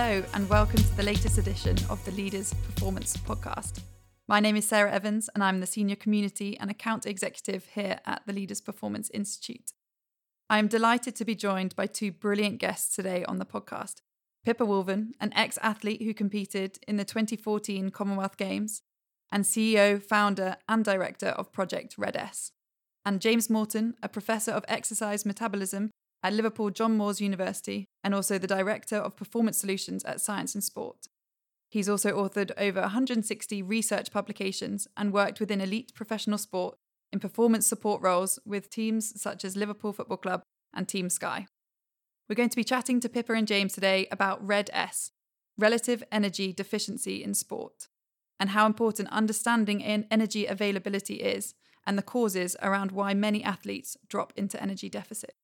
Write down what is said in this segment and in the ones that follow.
Hello, and welcome to the latest edition of the Leaders Performance Podcast. My name is Sarah Evans, and I'm the Senior Community and Account Executive here at the Leaders Performance Institute. I am delighted to be joined by two brilliant guests today on the podcast Pippa Woolven, an ex athlete who competed in the 2014 Commonwealth Games, and CEO, founder, and director of Project Red S, and James Morton, a professor of exercise metabolism at Liverpool John Moores University and also the Director of Performance Solutions at Science in Sport. He's also authored over 160 research publications and worked within elite professional sport in performance support roles with teams such as Liverpool Football Club and Team Sky. We're going to be chatting to Pippa and James today about RED S, relative energy deficiency in sport, and how important understanding energy availability is and the causes around why many athletes drop into energy deficit.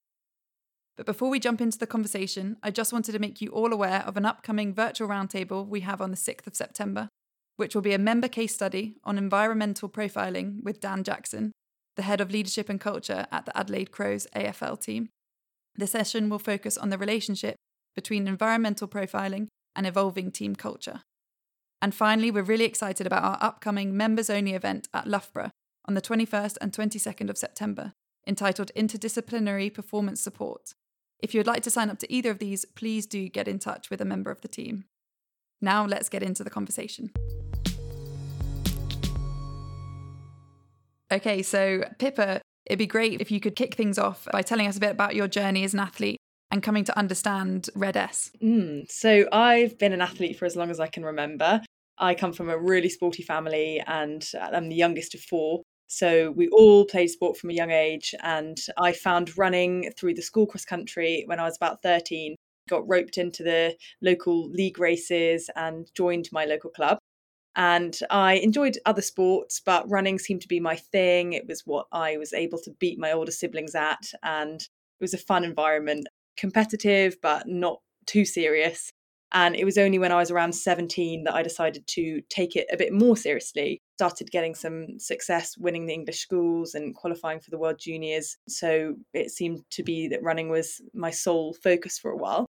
But before we jump into the conversation, I just wanted to make you all aware of an upcoming virtual roundtable we have on the 6th of September, which will be a member case study on environmental profiling with Dan Jackson, the head of leadership and culture at the Adelaide Crows AFL team. The session will focus on the relationship between environmental profiling and evolving team culture. And finally, we're really excited about our upcoming members only event at Loughborough on the 21st and 22nd of September, entitled Interdisciplinary Performance Support, if you would like to sign up to either of these, please do get in touch with a member of the team. Now let's get into the conversation. Okay, so Pippa, it'd be great if you could kick things off by telling us a bit about your journey as an athlete and coming to understand Red S. Mm, so I've been an athlete for as long as I can remember. I come from a really sporty family and I'm the youngest of four. So we all played sport from a young age, and I found running through the school cross country when I was about 13. Got roped into the local league races and joined my local club. And I enjoyed other sports, but running seemed to be my thing. It was what I was able to beat my older siblings at, and it was a fun environment, competitive, but not too serious. And it was only when I was around 17 that I decided to take it a bit more seriously. Started getting some success winning the English schools and qualifying for the World Juniors. So it seemed to be that running was my sole focus for a while.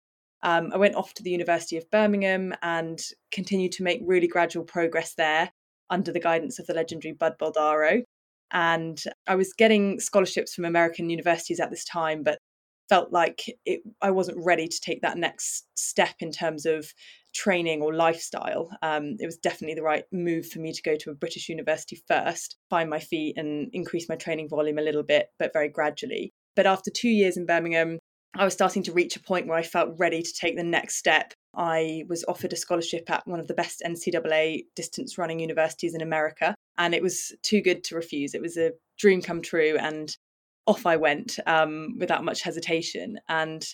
Um, I went off to the University of Birmingham and continued to make really gradual progress there under the guidance of the legendary Bud Baldaro. And I was getting scholarships from American universities at this time, but felt like it, I wasn't ready to take that next step in terms of training or lifestyle. Um, it was definitely the right move for me to go to a British university first, find my feet and increase my training volume a little bit, but very gradually. But after two years in Birmingham, I was starting to reach a point where I felt ready to take the next step. I was offered a scholarship at one of the best NCAA distance running universities in America, and it was too good to refuse. It was a dream come true, and off I went um, without much hesitation. And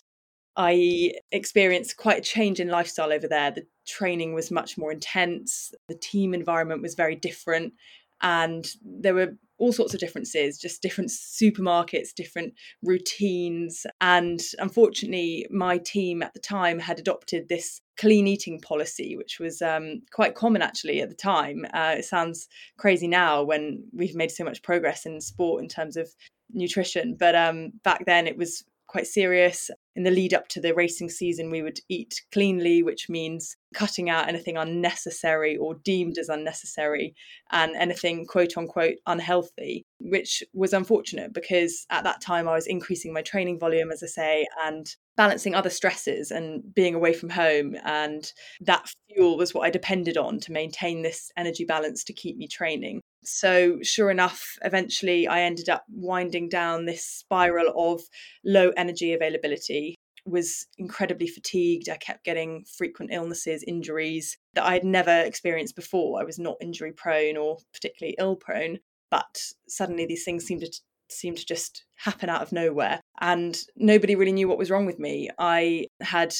I experienced quite a change in lifestyle over there. The training was much more intense, the team environment was very different, and there were all sorts of differences, just different supermarkets, different routines. And unfortunately, my team at the time had adopted this clean eating policy, which was um, quite common actually at the time. Uh, it sounds crazy now when we've made so much progress in sport in terms of nutrition. But um, back then it was quite serious. In the lead up to the racing season, we would eat cleanly, which means cutting out anything unnecessary or deemed as unnecessary and anything quote unquote unhealthy, which was unfortunate because at that time I was increasing my training volume, as I say, and balancing other stresses and being away from home. And that fuel was what I depended on to maintain this energy balance to keep me training so sure enough eventually i ended up winding down this spiral of low energy availability was incredibly fatigued i kept getting frequent illnesses injuries that i had never experienced before. I was not injury prone or particularly ill prone but suddenly these things seemed to seemed to just happen out of nowhere and nobody really knew what was wrong with me i had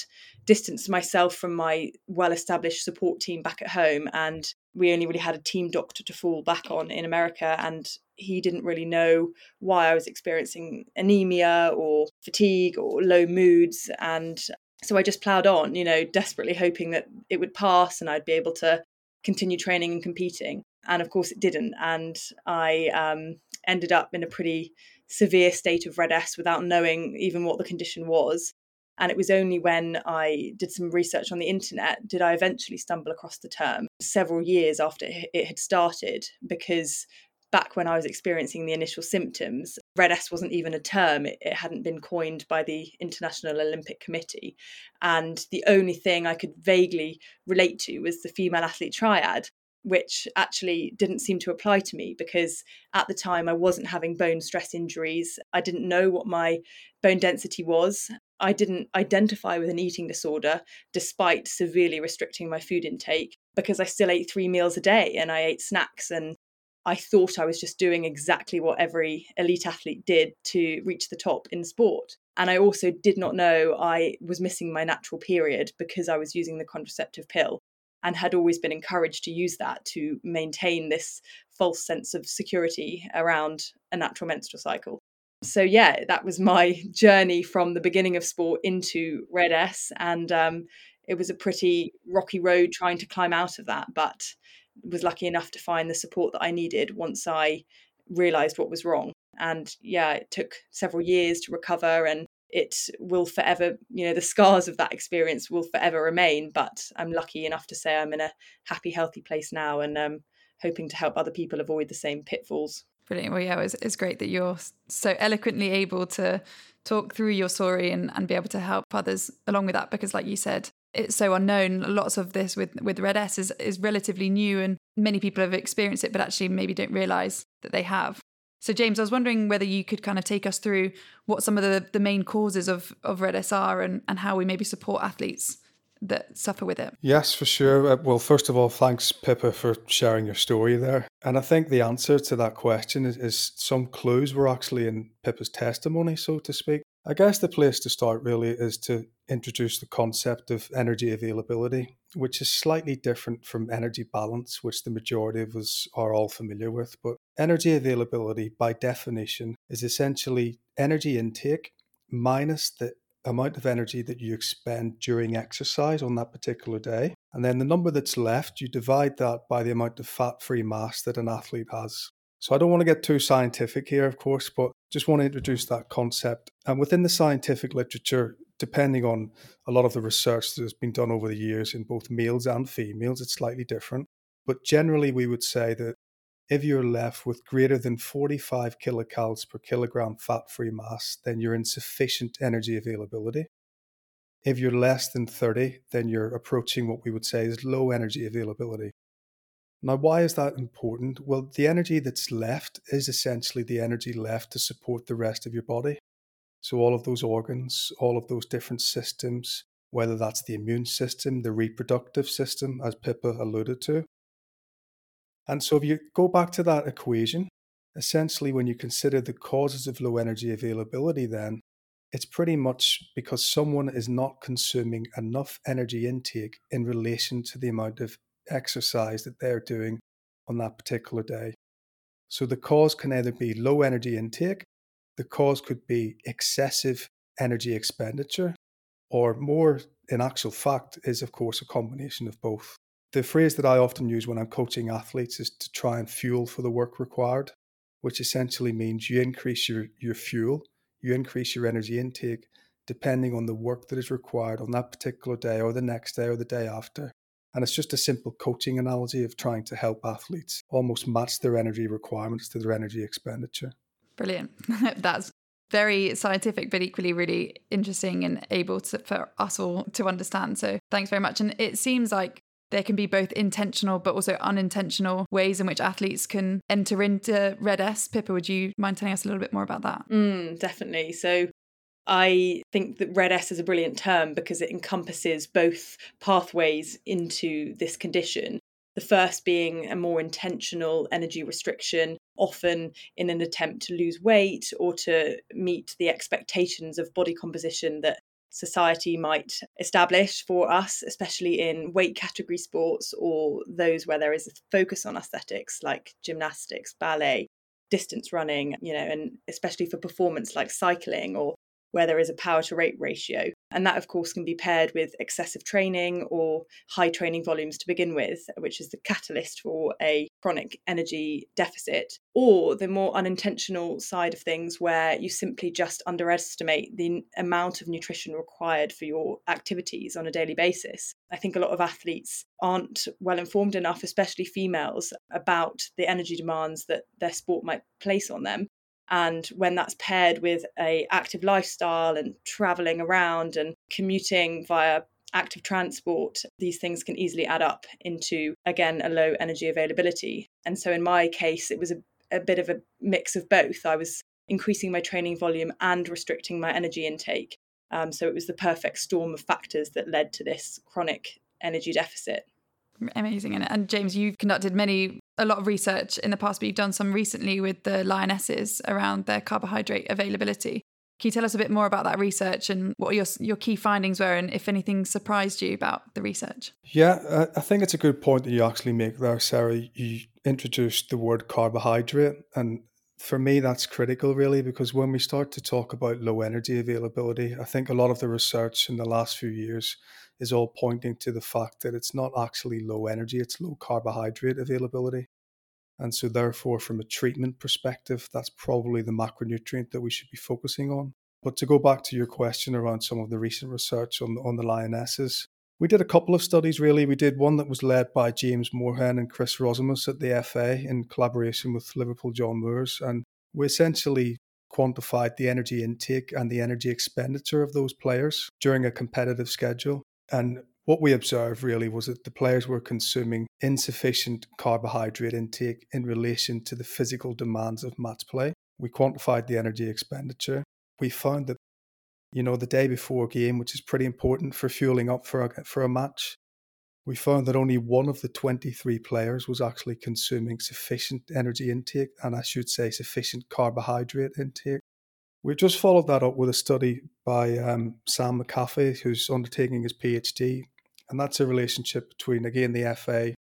distanced myself from my well established support team back at home and we only really had a team doctor to fall back on in America, and he didn't really know why I was experiencing anemia or fatigue or low moods. And so I just ploughed on, you know, desperately hoping that it would pass and I'd be able to continue training and competing. And of course, it didn't. And I um, ended up in a pretty severe state of red S without knowing even what the condition was. And it was only when I did some research on the internet did I eventually stumble across the term several years after it had started, because back when I was experiencing the initial symptoms, Red S wasn't even a term. It, hadn't been coined by the International Olympic Committee. And the only thing I could vaguely relate to was the female athlete triad, which actually didn't seem to apply to me because at the time I wasn't having bone stress injuries. I didn't know what my bone density was. I didn't identify with an eating disorder despite severely restricting my food intake because I still ate three meals a day and I ate snacks and I thought I was just doing exactly what every elite athlete did to reach the top in sport. And I also did not know I was missing my natural period because I was using the contraceptive pill and had always been encouraged to use that to maintain this false sense of security around a natural menstrual cycle. So, yeah, that was my journey from the beginning of sport into Red S. And um, it was a pretty rocky road trying to climb out of that. But was lucky enough to find the support that I needed once I realized what was wrong. And yeah, it took several years to recover and it will forever, you know, the scars of that experience will forever remain. But I'm lucky enough to say I'm in a happy, healthy place now and um, hoping to help other people avoid the same pitfalls. Brilliant. Well, yeah, it's, it's great that you're so eloquently able to talk through your story and, and be able to help others along with that because, like you said, it's so unknown. Lots of this with with Red S is is relatively new, and many people have experienced it, but actually maybe don't realise that they have. So, James, I was wondering whether you could kind of take us through what some of the, the main causes of, of Red S are and, and how we maybe support athletes that suffer with it. Yes, for sure. Uh, well, first of all, thanks, Pippa, for sharing your story there. And I think the answer to that question is, is some clues were actually in Pippa's testimony, so to speak. I guess the place to start really is to introduce the concept of energy availability, which is slightly different from energy balance, which the majority of us are all familiar with. But energy availability, by definition, is essentially energy intake minus the amount of energy that you expend during exercise on that particular day. And then the number that's left, you divide that by the amount of fat free mass that an athlete has. So I don't want to get too scientific here, of course, but just want to introduce that concept. And within the scientific literature, depending on a lot of the research that has been done over the years in both males and females, it's slightly different. But generally, we would say that if you're left with greater than 45 kilocalories per kilogram fat free mass, then you're in sufficient energy availability. If you're less than 30, then you're approaching what we would say is low energy availability. Now, why is that important? Well, the energy that's left is essentially the energy left to support the rest of your body. So, all of those organs, all of those different systems, whether that's the immune system, the reproductive system, as Pippa alluded to. And so, if you go back to that equation, essentially, when you consider the causes of low energy availability, then it's pretty much because someone is not consuming enough energy intake in relation to the amount of exercise that they're doing on that particular day. So the cause can either be low energy intake, the cause could be excessive energy expenditure, or more in actual fact is, of course, a combination of both. The phrase that I often use when I'm coaching athletes is to try and fuel for the work required, which essentially means you increase your, your fuel, you increase your energy intake depending on the work that is required on that particular day or the next day or the day after. And it's just a simple coaching analogy of trying to help athletes almost match their energy requirements to their energy expenditure. Brilliant. That's very scientific, but equally really interesting and able to, for us all to understand. So thanks very much. And it seems like there can be both intentional but also unintentional ways in which athletes can enter into Red S. Pippa, would you mind telling us a little bit more about that? Mm, definitely. So I think that Red S is a brilliant term because it encompasses both pathways into this condition. The first being a more intentional energy restriction, often in an attempt to lose weight or to meet the expectations of body composition that society might establish for us, especially in weight category sports or those where there is a focus on aesthetics like gymnastics, ballet, distance running, you know, and especially for performance like cycling or where there is a power to rate ratio. And that, of course, can be paired with excessive training or high training volumes to begin with, which is the catalyst for a chronic energy deficit, or the more unintentional side of things where you simply just underestimate the amount of nutrition required for your activities on a daily basis. I think a lot of athletes aren't well informed enough, especially females, about the energy demands that their sport might place on them and when that's paired with a active lifestyle and traveling around and commuting via active transport these things can easily add up into again a low energy availability. And so in my case it was a, a bit of a mix of both. I was increasing my training volume and restricting my energy intake. Um, so it was the perfect storm of factors that led to this chronic energy deficit. Amazing. And, and james you've conducted many a lot of research in the past, but you've done some recently with the lionesses around their carbohydrate availability. Can you tell us a bit more about that research and what your your key findings were, and if anything surprised you about the research? Yeah, I think it's a good point that you actually make there, Sarah. You introduced the word carbohydrate, and for me, that's critical, really, because when we start to talk about low energy availability, I think a lot of the research in the last few years is all pointing to the fact that it's not actually low energy, it's low carbohydrate availability. And so, therefore, from a treatment perspective, that's probably the macronutrient that we should be focusing on. But to go back to your question around some of the recent research on, on the lionesses, we did a couple of studies really. We did one that was led by James Morehen and Chris Rosimus at the FA in collaboration with Liverpool John Moores. And we essentially quantified the energy intake and the energy expenditure of those players during a competitive schedule. And what we observed really was that the players were consuming insufficient carbohydrate intake in relation to the physical demands of match play. We quantified the energy expenditure. We found that, you know, the day before a game, which is pretty important for fueling up for a, for a match, we found that only one of the 23 players was actually consuming sufficient energy intake, and I should say sufficient carbohydrate intake. We've just followed that up with a study by um, Sam McHaffie, who's undertaking his PhD, and that's a relationship between, again, the FA,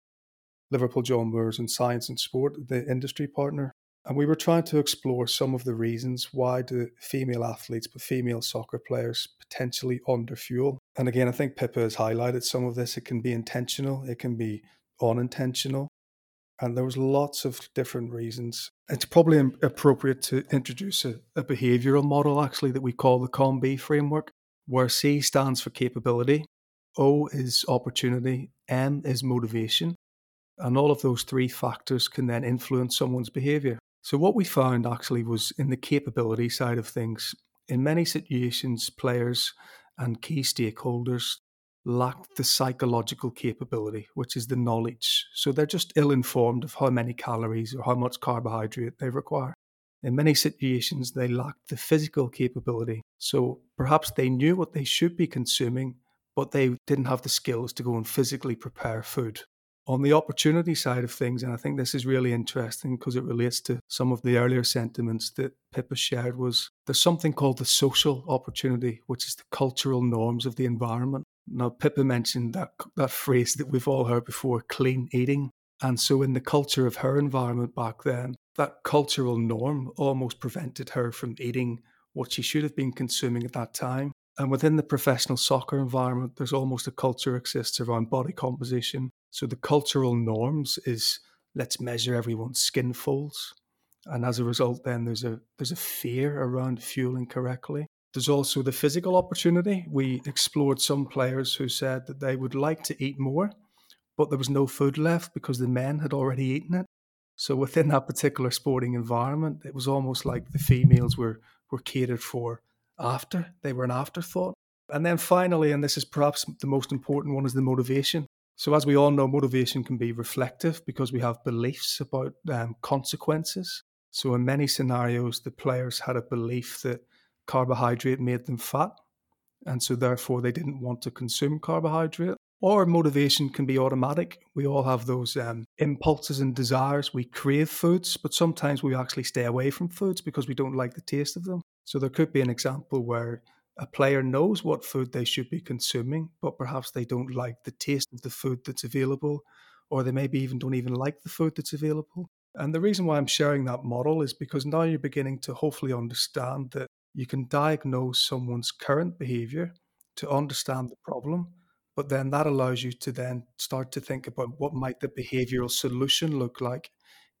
Liverpool John Moores, and Science in Sport, the industry partner. And we were trying to explore some of the reasons why do female athletes, but female soccer players, potentially underfuel. And again, I think Pippa has highlighted some of this. It can be intentional, it can be unintentional and there was lots of different reasons. It's probably appropriate to introduce a, a behavioral model actually that we call the COM-B framework, where C stands for capability, O is opportunity, M is motivation, and all of those three factors can then influence someone's behavior. So what we found actually was in the capability side of things, in many situations, players and key stakeholders lack the psychological capability, which is the knowledge. So they're just ill informed of how many calories or how much carbohydrate they require. In many situations, they lack the physical capability. So perhaps they knew what they should be consuming, but they didn't have the skills to go and physically prepare food. On the opportunity side of things, and I think this is really interesting because it relates to some of the earlier sentiments that Pippa shared, was there's something called the social opportunity, which is the cultural norms of the environment. Now, Pippa mentioned that, that phrase that we've all heard before clean eating. And so, in the culture of her environment back then, that cultural norm almost prevented her from eating what she should have been consuming at that time. And within the professional soccer environment, there's almost a culture exists around body composition. So the cultural norms is let's measure everyone's skin folds. And as a result, then there's a there's a fear around fueling correctly. There's also the physical opportunity. We explored some players who said that they would like to eat more, but there was no food left because the men had already eaten it. So within that particular sporting environment, it was almost like the females were were catered for after. They were an afterthought. And then finally, and this is perhaps the most important one, is the motivation. So as we all know, motivation can be reflective because we have beliefs about um, consequences. So in many scenarios, the players had a belief that carbohydrate made them fat. And so, therefore, they didn't want to consume carbohydrate. Or motivation can be automatic. We all have those um, impulses and desires. We crave foods, but sometimes we actually stay away from foods because we don't like the taste of them. So, there could be an example where a player knows what food they should be consuming, but perhaps they don't like the taste of the food that's available, or they maybe even don't even like the food that's available. And the reason why I'm sharing that model is because now you're beginning to hopefully understand that you can diagnose someone's current behavior to understand the problem but then that allows you to then start to think about what might the behavioral solution look like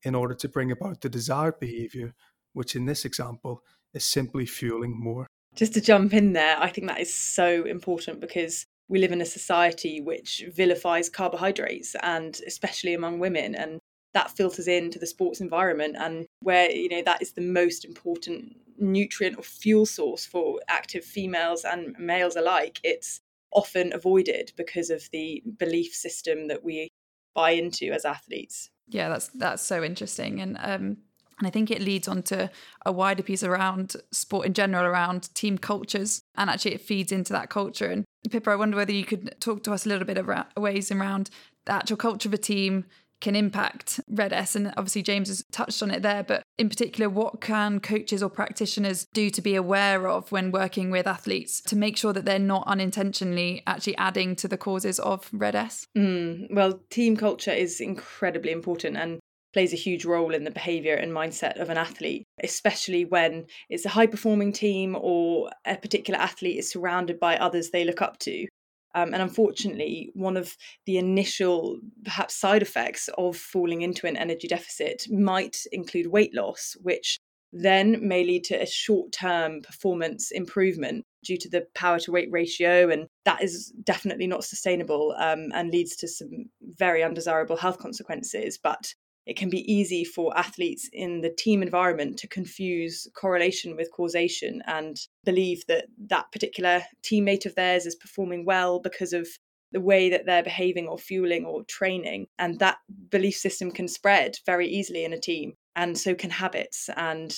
in order to bring about the desired behavior which in this example is simply fueling more. Just to jump in there i think that is so important because we live in a society which vilifies carbohydrates and especially among women and that filters into the sports environment and where you know that is the most important nutrient or fuel source for active females and males alike it's often avoided because of the belief system that we buy into as athletes yeah that's that's so interesting and um and I think it leads on to a wider piece around sport in general, around team cultures. And actually, it feeds into that culture. And Pippa, I wonder whether you could talk to us a little bit about ways around the actual culture of a team, can impact Red S. And obviously, James has touched on it there, but in particular, what can coaches or practitioners do to be aware of when working with athletes to make sure that they're not unintentionally actually adding to the causes of Red S? Mm, well, team culture is incredibly important and plays a huge role in the behavior and mindset of an athlete, especially when it's a high performing team or a particular athlete is surrounded by others they look up to. Um, and unfortunately, one of the initial, perhaps, side effects of falling into an energy deficit might include weight loss, which then may lead to a short term performance improvement due to the power to weight ratio. And that is definitely not sustainable um, and leads to some very undesirable health consequences. But it can be easy for athletes in the team environment to confuse correlation with causation and believe that that particular teammate of theirs is performing well because of the way that they're behaving or fueling or training. And that belief system can spread very easily in a team, and so can habits. And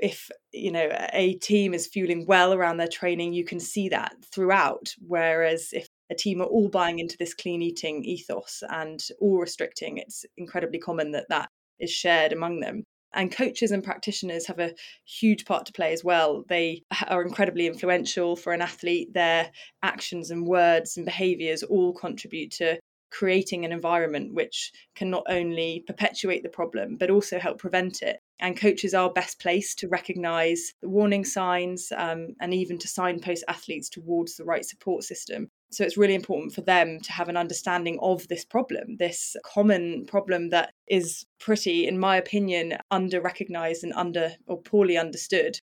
if you know a team is fueling well around their training you can see that throughout whereas if a team are all buying into this clean eating ethos and all restricting, it's incredibly common that that is shared among them. And coaches and practitioners have a huge part to play as well. They are incredibly influential for an athlete. Their actions and words and behaviors all contribute to creating an environment which can not only perpetuate the problem but also help prevent it. And coaches are best placed to recognize the warning signs um, and even to signpost athletes towards the right support system. So it's really important for them to have an understanding of this problem, this common problem that is pretty, in my opinion, under recognized and under or poorly understood.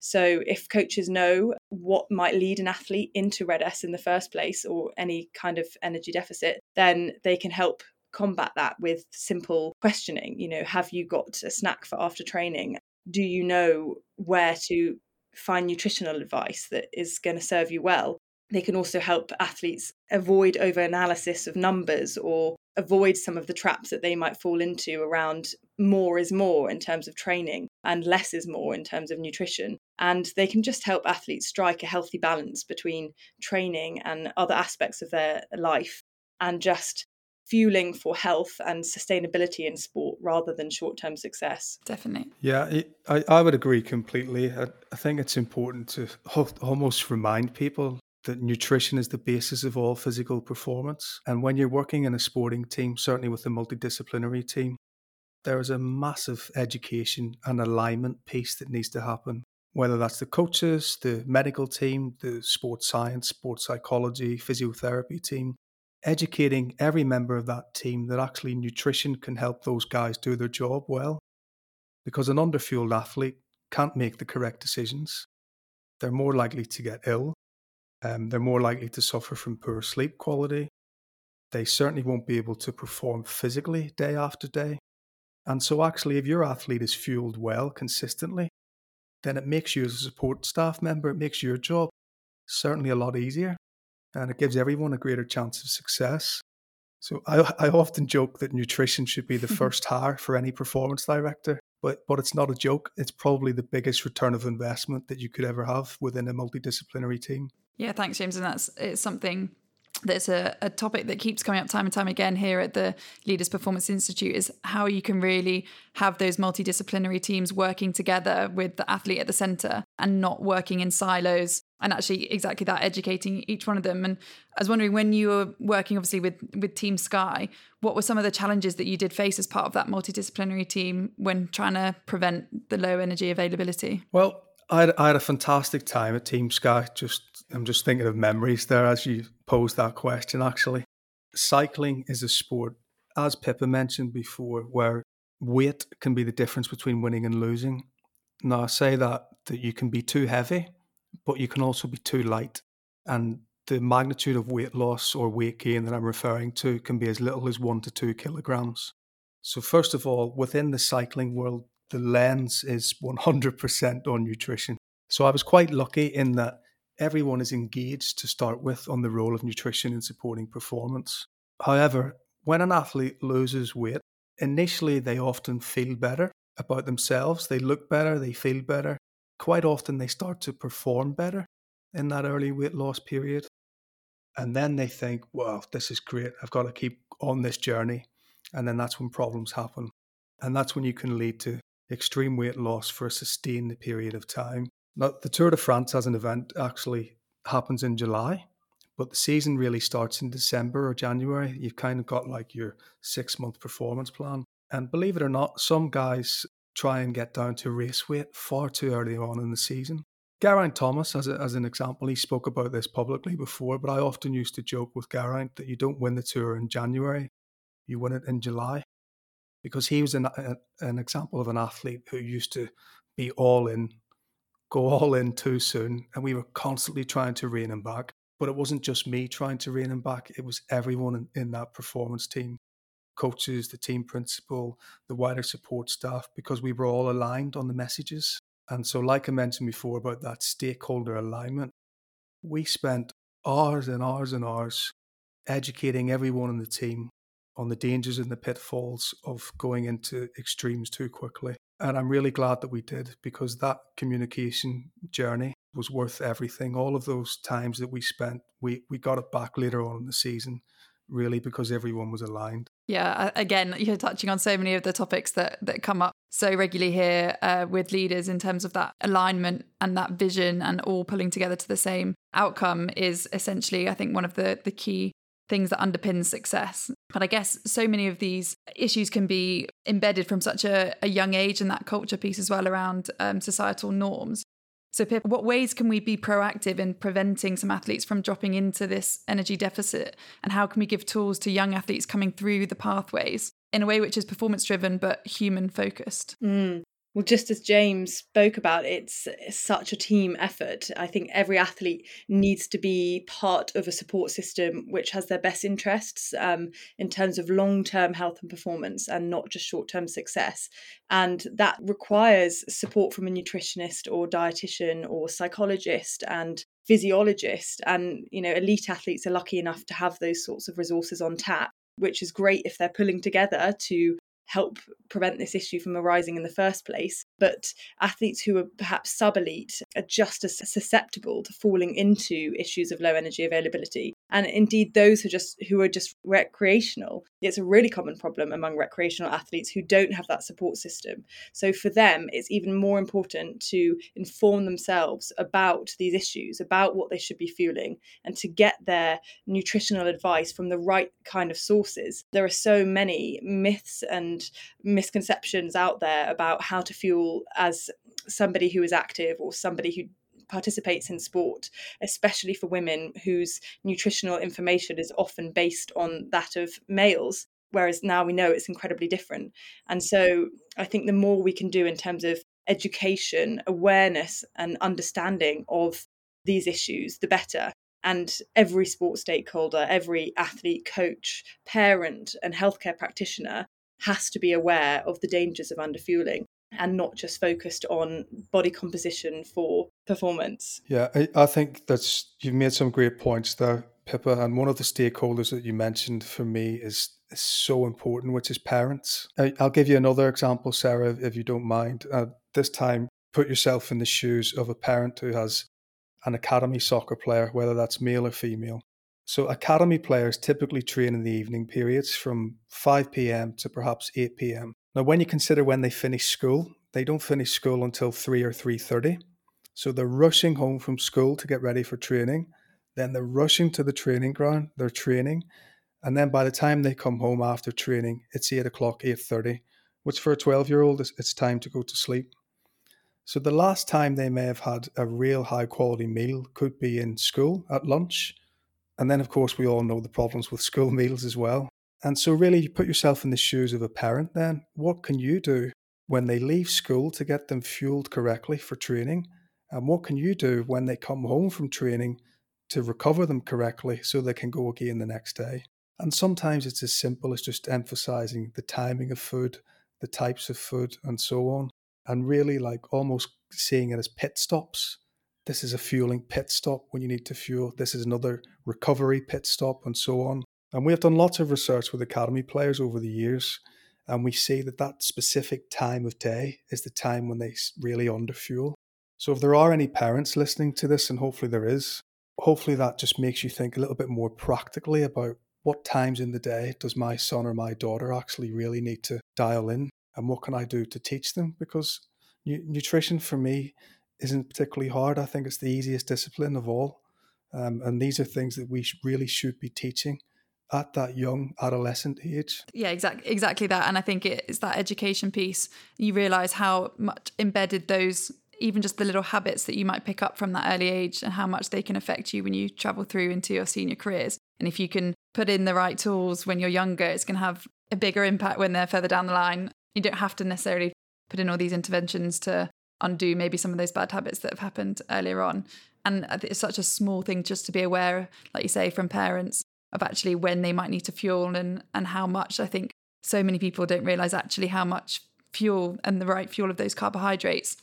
So if coaches know what might lead an athlete into red S in the first place or any kind of energy deficit, then they can help combat that with simple questioning. You know, have you got a snack for after training? Do you know where to find nutritional advice that is going to serve you well? They can also help athletes avoid over analysis of numbers or avoid some of the traps that they might fall into around more is more in terms of training and less is more in terms of nutrition. And they can just help athletes strike a healthy balance between training and other aspects of their life and just fueling for health and sustainability in sport rather than short term success. Definitely. Yeah, I, I would agree completely. I, I think it's important to almost remind people that nutrition is the basis of all physical performance. And when you're working in a sporting team, certainly with a multidisciplinary team, there is a massive education and alignment piece that needs to happen. Whether that's the coaches, the medical team, the sports science, sports psychology, physiotherapy team, educating every member of that team that actually nutrition can help those guys do their job well. Because an underfueled athlete can't make the correct decisions. They're more likely to get ill um, they're more likely to suffer from poor sleep quality. They certainly won't be able to perform physically day after day. And so, actually, if your athlete is fueled well consistently, then it makes you as a support staff member, it makes your job certainly a lot easier and it gives everyone a greater chance of success. So I, I often joke that nutrition should be the first hire for any performance director, but but it's not a joke. It's probably the biggest return of investment that you could ever have within a multidisciplinary team. Yeah, thanks, James. And that's it's something that's a, a topic that keeps coming up time and time again here at the Leaders Performance Institute is how you can really have those multidisciplinary teams working together with the athlete at the center and not working in silos and actually exactly that educating each one of them and i was wondering when you were working obviously with with team sky what were some of the challenges that you did face as part of that multidisciplinary team when trying to prevent the low energy availability well I had, I had a fantastic time at Team Sky. Just I'm just thinking of memories there as you posed that question. Actually, cycling is a sport, as Pippa mentioned before, where weight can be the difference between winning and losing. Now I say that that you can be too heavy, but you can also be too light, and the magnitude of weight loss or weight gain that I'm referring to can be as little as one to two kilograms. So first of all, within the cycling world, the lens is 100% on nutrition. So I was quite lucky in that everyone is engaged to start with on the role of nutrition in supporting performance. However, when an athlete loses weight, initially they often feel better about themselves, they look better, they feel better. Quite often they start to perform better in that early weight loss period. And then they think, well, this is great. I've got to keep on this journey. And then that's when problems happen. And that's when you can lead to extreme weight loss for a sustained period of time. Now, the Tour de France as an event actually happens in July, but the season really starts in December or January. You've kind of got like your six month performance plan. And believe it or not, some guys try and get down to race weight far too early on in the season. Geraint Thomas, as, a, as an example, he spoke about this publicly before, but I often used to joke with Geraint that you don't win the tour in January, you win it in July because he was an, a, an example of an athlete who used to be all in, go all in too soon, and we were constantly trying to rein him back. But it wasn't just me trying to rein him back; it was everyone in, in that performance team, coaches, the team principal, the wider support staff, because we were all aligned on the messages. And so, like I mentioned before about that stakeholder alignment, we spent hours and hours and hours educating everyone in the team on the dangers and the pitfalls of going into extremes too quickly. And I'm really glad that we did because that communication journey was worth everything. All of those times that we spent, we, we got it back later on in the season, really because everyone was aligned. Yeah, again, you're touching on so many of the topics that, that come up so regularly here uh, with leaders in terms of that alignment and that vision and all pulling together to the same outcome is essentially, I think, one of the, the key things that underpin success. But I guess so many of these issues can be embedded from such a, a young age and that culture piece as well around um, societal norms. So, Pip, what ways can we be proactive in preventing some athletes from dropping into this energy deficit? And how can we give tools to young athletes coming through the pathways in a way which is performance driven but human focused? Mm. Well, just as James spoke about, it's, such a team effort. I think every athlete needs to be part of a support system which has their best interests um, in terms of long term health and performance and not just short term success. And that requires support from a nutritionist or dietitian or psychologist and physiologist. And, you know, elite athletes are lucky enough to have those sorts of resources on tap which is great if they're pulling together to help prevent this issue from arising in the first place. But athletes who are perhaps sub elite are just as susceptible to falling into issues of low energy availability. And indeed, those who just who are just recreational, it's a really common problem among recreational athletes who don't have that support system. So for them, it's even more important to inform themselves about these issues, about what they should be fueling, and to get their nutritional advice from the right kind of sources. There are so many myths and and misconceptions out there about how to fuel as somebody who is active or somebody who participates in sport, especially for women whose nutritional information is often based on that of males. Whereas now we know it's incredibly different. And so I think the more we can do in terms of education, awareness, and understanding of these issues, the better. And every sports stakeholder, every athlete, coach, parent, and healthcare practitioner has to be aware of the dangers of underfueling and not just focused on body composition for performance. Yeah, I, I think that's you've made some great points there, Pippa. And one of the stakeholders that you mentioned for me is, is so important, which is parents. I, will give you another example, Sarah, if you don't mind. Uh, this time, put yourself in the shoes of a parent who has an academy soccer player, whether that's male or female, so academy players typically train in the evening periods from 5 p.m. to perhaps 8 p.m. Now when you consider when they finish school, they don't finish school until 3 or 3:30. So they're rushing home from school to get ready for training, then they're rushing to the training ground, they're training, and then by the time they come home after training, it's 8 o'clock, 8.30, which for a 12-year-old, it's time to go to sleep. So the last time they may have had a real high quality meal could be in school at lunch. And then, of course, we all know the problems with school meals as well. And so, really, you put yourself in the shoes of a parent then. What can you do when they leave school to get them fueled correctly for training? And what can you do when they come home from training to recover them correctly so they can go again the next day? And sometimes it's as simple as just emphasizing the timing of food, the types of food, and so on. And really, like almost seeing it as pit stops. This is a fueling pit stop when you need to fuel. This is another recovery pit stop, and so on. And we have done lots of research with academy players over the years, and we see that that specific time of day is the time when they really underfuel. So if there are any parents listening to this, and hopefully there is, hopefully that just makes you think a little bit more practically about what times in the day does my son or my daughter actually really need to dial in and what can I do to teach them? Because nu- nutrition for me isn't particularly hard. I think it's the easiest discipline of all. Um, and these are things that we really should be teaching at that young adolescent age. Yeah, exactly, exactly that. And I think it's that education piece. You realise how much embedded those, even just the little habits that you might pick up from that early age, and how much they can affect you when you travel through into your senior careers. And if you can put in the right tools when you're younger, it's going to have a bigger impact when they're further down the line. You don't have to necessarily put in all these interventions to undo maybe some of those bad habits that have happened earlier on. And it's such a small thing just to be aware, like you say, from parents of actually when they might need to fuel and and how much. I think so many people don't realize actually how much fuel and the right fuel of those carbohydrates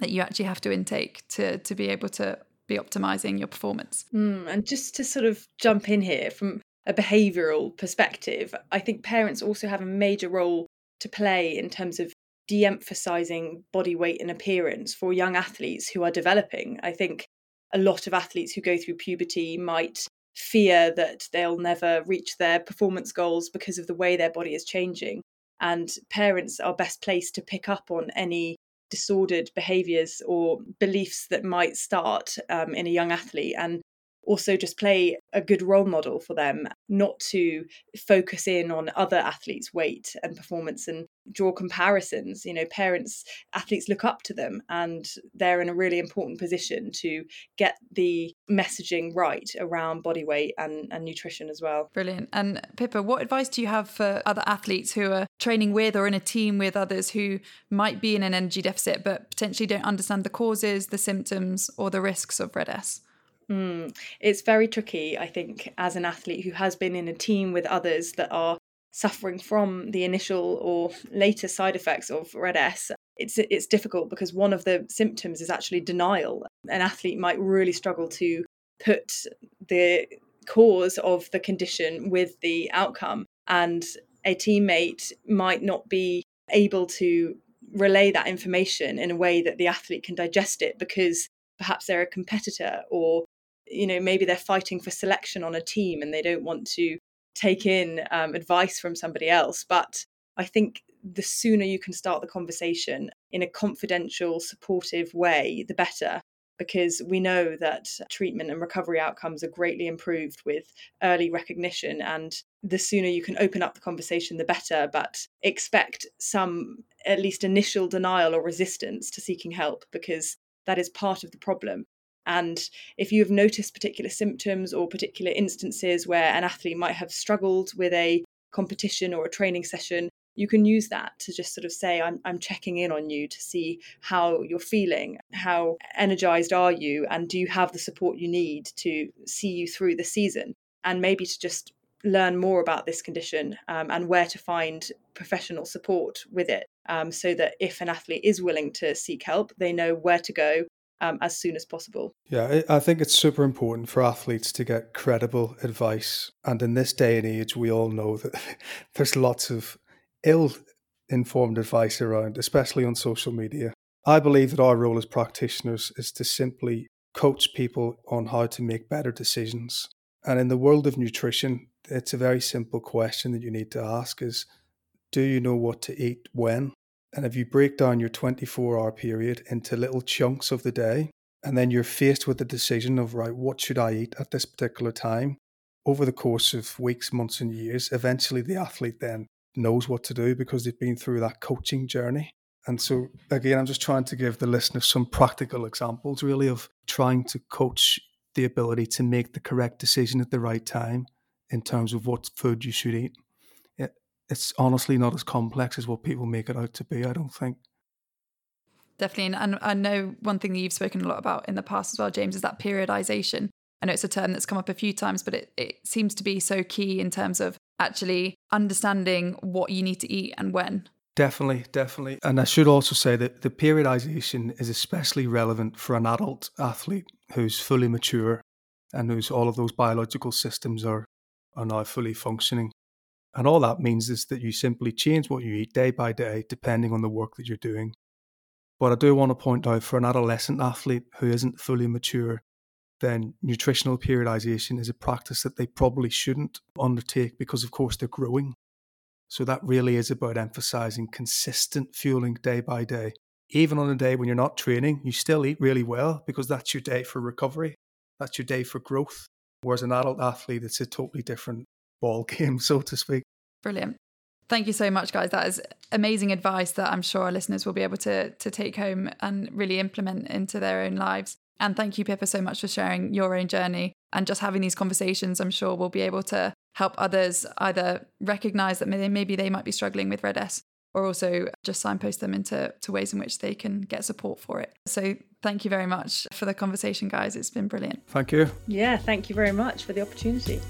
that you actually have to intake to to be able to be optimizing your performance. Mm, and just to sort of jump in here from a behavioral perspective, I think parents also have a major role to play in terms of de emphasizing body weight and appearance for young athletes who are developing. I think a lot of athletes who go through puberty might fear that they'll never reach their performance goals because of the way their body is changing. And parents are best placed to pick up on any disordered behaviors or beliefs that might start um, in a young athlete and also just play a good role model for them, not to focus in on other athletes' weight and performance and draw comparisons. You know, parents, athletes look up to them and they're in a really important position to get the messaging right around body weight and, and nutrition as well. Brilliant. And Pippa, what advice do you have for other athletes who are training with or in a team with others who might be in an energy deficit but potentially don't understand the causes, the symptoms, or the risks of RED-S? Mm, it's very tricky, I think, as an athlete who has been in a team with others that are suffering from the initial or later side effects of RED-S. It's it's difficult because one of the symptoms is actually denial. An athlete might really struggle to put the cause of the condition with the outcome, and a teammate might not be able to relay that information in a way that the athlete can digest it because perhaps they're a competitor or you know maybe they're fighting for selection on a team and they don't want to take in um, advice from somebody else. But i think the sooner you can start the conversation in a confidential supportive way the better. Because we know that treatment and recovery outcomes are greatly improved with early recognition. And the sooner you can open up the conversation the better. But expect some at least initial denial or resistance to seeking help because that is part of the problem and if you have noticed particular symptoms or particular instances where an athlete might have struggled with a competition or a training session, you can use that to just sort of say, I'm, I'm checking in on you to see how you're feeling, how energized are you, and do you have the support you need to see you through the season? And maybe to just learn more about this condition um, and where to find professional support with it um, so that if an athlete is willing to seek help, they know where to go um, as soon as possible. Yeah, I think it's super important for athletes to get credible advice. And in this day and age, we all know that there's lots of ill informed advice around, especially on social media. I believe that our role as practitioners is to simply coach people on how to make better decisions. And in the world of nutrition, it's a very simple question that you need to ask is do you know what to eat when? And if you break down your 24 hour period into little chunks of the day, and then you're faced with the decision of, right, what should I eat at this particular time? Over the course of weeks, months, and years, eventually the athlete then knows what to do because they've been through that coaching journey. And so, again, I'm just trying to give the listeners some practical examples, really, of trying to coach the ability to make the correct decision at the right time in terms of what food you should eat. It, it's honestly not as complex as what people make it out to be, I don't think. Definitely. And I know one thing that you've spoken a lot about in the past as well, James, is that periodization. I know it's a term that's come up a few times, but it, it seems to be so key in terms of actually understanding what you need to eat and when. Definitely, definitely. And I should also say that the periodization is especially relevant for an adult athlete who's fully mature and whose all of those biological systems are, are now fully functioning. And all that means is that you simply change what you eat day by day, depending on the work that you're doing. But I do want to point out for an adolescent athlete who isn't fully mature, then nutritional periodization is a practice that they probably shouldn't undertake because, of course, they're growing. So that really is about emphasizing consistent fueling day by day. Even on a day when you're not training, you still eat really well because that's your day for recovery. That's your day for growth. Whereas an adult athlete, it's a totally different ball game, so to speak. Brilliant. Thank you so much, guys. That is amazing advice that I'm sure our listeners will be able to, to take home and really implement into their own lives. And thank you, Pippa, so much for sharing your own journey and just having these conversations. I'm sure we'll be able to help others either recognize that maybe they might be struggling with RED-S or also just signpost them into to ways in which they can get support for it. So thank you very much for the conversation, guys. It's been brilliant. Thank you. Yeah, thank you very much for the opportunity.